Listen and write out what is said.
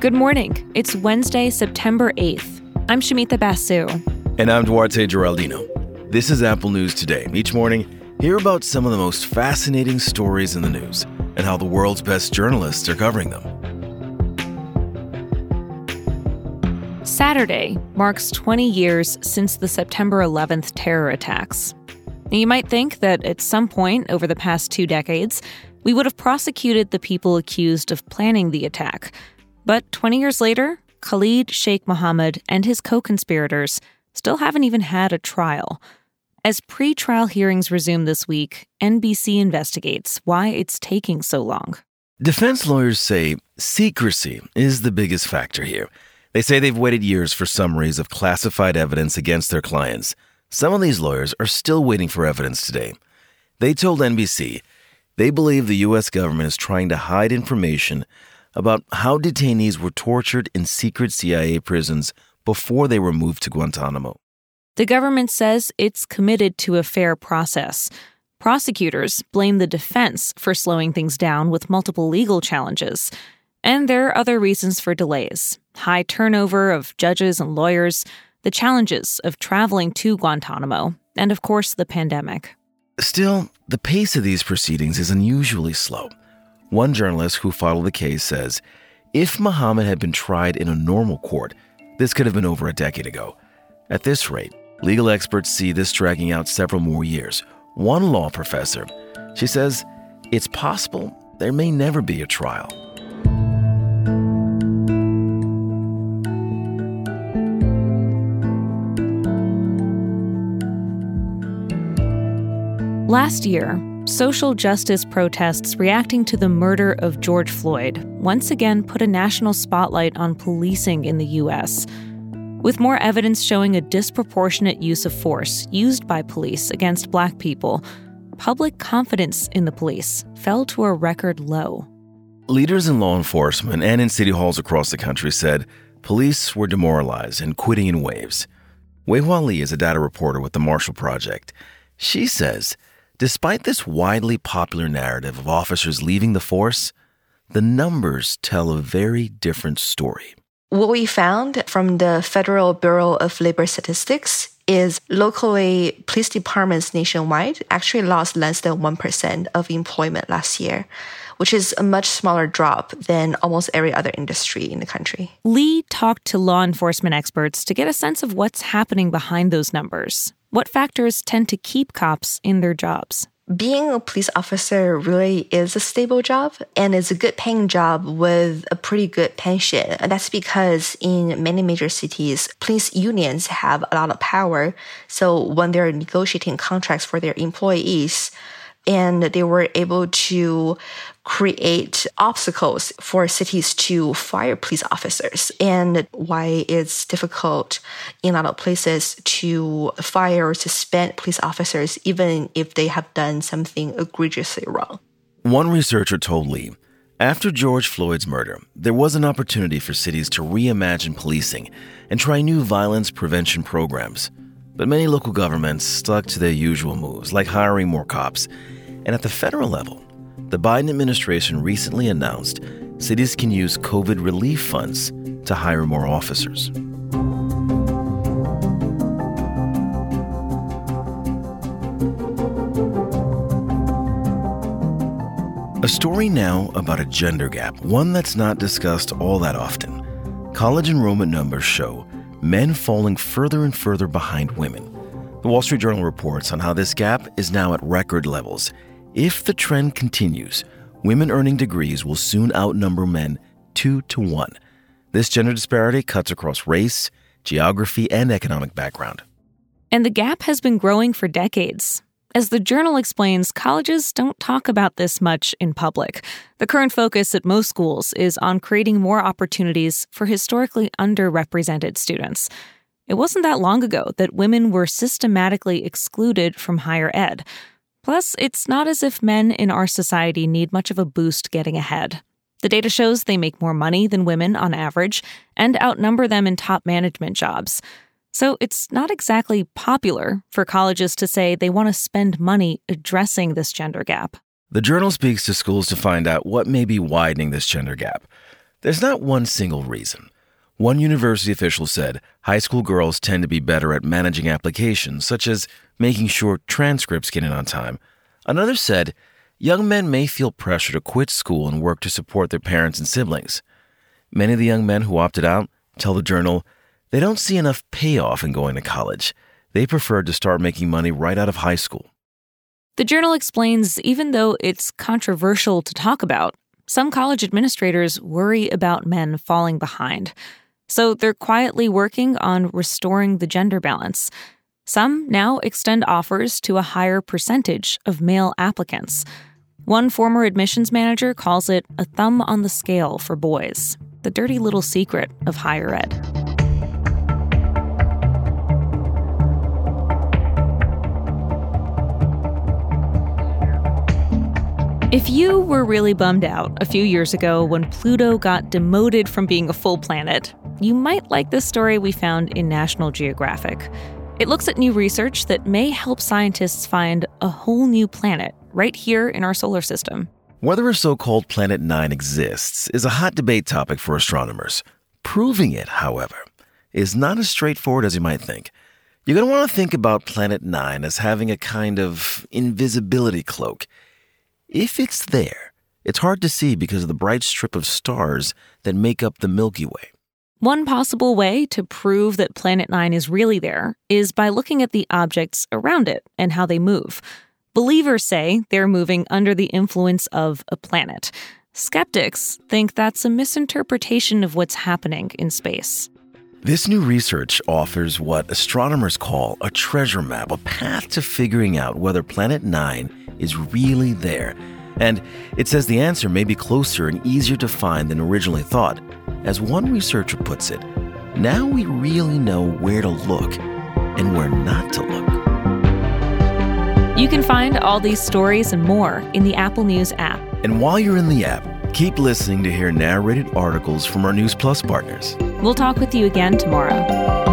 Good morning. It's Wednesday, September 8th. I'm Shamita Basu. And I'm Duarte Geraldino. This is Apple News Today. Each morning, hear about some of the most fascinating stories in the news and how the world's best journalists are covering them. Saturday marks 20 years since the September 11th terror attacks. You might think that at some point over the past two decades, we would have prosecuted the people accused of planning the attack. But 20 years later, Khalid Sheikh Mohammed and his co conspirators still haven't even had a trial. As pre trial hearings resume this week, NBC investigates why it's taking so long. Defense lawyers say secrecy is the biggest factor here. They say they've waited years for summaries of classified evidence against their clients. Some of these lawyers are still waiting for evidence today. They told NBC they believe the U.S. government is trying to hide information about how detainees were tortured in secret CIA prisons before they were moved to Guantanamo. The government says it's committed to a fair process. Prosecutors blame the defense for slowing things down with multiple legal challenges. And there are other reasons for delays high turnover of judges and lawyers, the challenges of traveling to Guantanamo, and of course, the pandemic. Still, the pace of these proceedings is unusually slow. One journalist who followed the case says if Mohammed had been tried in a normal court, this could have been over a decade ago. At this rate, legal experts see this dragging out several more years. One law professor, she says, it's possible there may never be a trial. Last year, social justice protests reacting to the murder of George Floyd once again put a national spotlight on policing in the U.S. With more evidence showing a disproportionate use of force used by police against black people, public confidence in the police fell to a record low. Leaders in law enforcement and in city halls across the country said police were demoralized and quitting in waves. Wei Hua Li is a data reporter with the Marshall Project. She says Despite this widely popular narrative of officers leaving the force, the numbers tell a very different story. What we found from the Federal Bureau of Labor Statistics is locally police departments nationwide actually lost less than 1% of employment last year, which is a much smaller drop than almost every other industry in the country. Li talked to law enforcement experts to get a sense of what's happening behind those numbers. What factors tend to keep cops in their jobs? Being a police officer really is a stable job and it's a good paying job with a pretty good pension. That's because in many major cities, police unions have a lot of power. So when they're negotiating contracts for their employees, and they were able to create obstacles for cities to fire police officers and why it's difficult in a lot of places to fire or suspend police officers even if they have done something egregiously wrong. One researcher told Li, after George Floyd's murder, there was an opportunity for cities to reimagine policing and try new violence prevention programs. But many local governments stuck to their usual moves, like hiring more cops and at the federal level, the Biden administration recently announced cities can use COVID relief funds to hire more officers. A story now about a gender gap, one that's not discussed all that often. College enrollment numbers show men falling further and further behind women. The Wall Street Journal reports on how this gap is now at record levels if the trend continues, women earning degrees will soon outnumber men two to one. This gender disparity cuts across race, geography, and economic background. And the gap has been growing for decades. As the journal explains, colleges don't talk about this much in public. The current focus at most schools is on creating more opportunities for historically underrepresented students. It wasn't that long ago that women were systematically excluded from higher ed. Plus, it's not as if men in our society need much of a boost getting ahead. The data shows they make more money than women on average and outnumber them in top management jobs. So it's not exactly popular for colleges to say they want to spend money addressing this gender gap. The journal speaks to schools to find out what may be widening this gender gap. There's not one single reason. One university official said high school girls tend to be better at managing applications, such as making sure transcripts get in on time. Another said young men may feel pressure to quit school and work to support their parents and siblings. Many of the young men who opted out tell the journal they don't see enough payoff in going to college. They prefer to start making money right out of high school. The journal explains even though it's controversial to talk about, some college administrators worry about men falling behind. So they're quietly working on restoring the gender balance. Some now extend offers to a higher percentage of male applicants. One former admissions manager calls it a thumb on the scale for boys, the dirty little secret of higher ed. If you were really bummed out a few years ago when Pluto got demoted from being a full planet, you might like this story we found in National Geographic. It looks at new research that may help scientists find a whole new planet right here in our solar system. Whether a so called Planet 9 exists is a hot debate topic for astronomers. Proving it, however, is not as straightforward as you might think. You're going to want to think about Planet 9 as having a kind of invisibility cloak. If it's there, it's hard to see because of the bright strip of stars that make up the Milky Way. One possible way to prove that Planet 9 is really there is by looking at the objects around it and how they move. Believers say they're moving under the influence of a planet. Skeptics think that's a misinterpretation of what's happening in space. This new research offers what astronomers call a treasure map, a path to figuring out whether Planet 9 is really there. And it says the answer may be closer and easier to find than originally thought. As one researcher puts it, now we really know where to look and where not to look. You can find all these stories and more in the Apple News app. And while you're in the app, keep listening to hear narrated articles from our News Plus partners. We'll talk with you again tomorrow.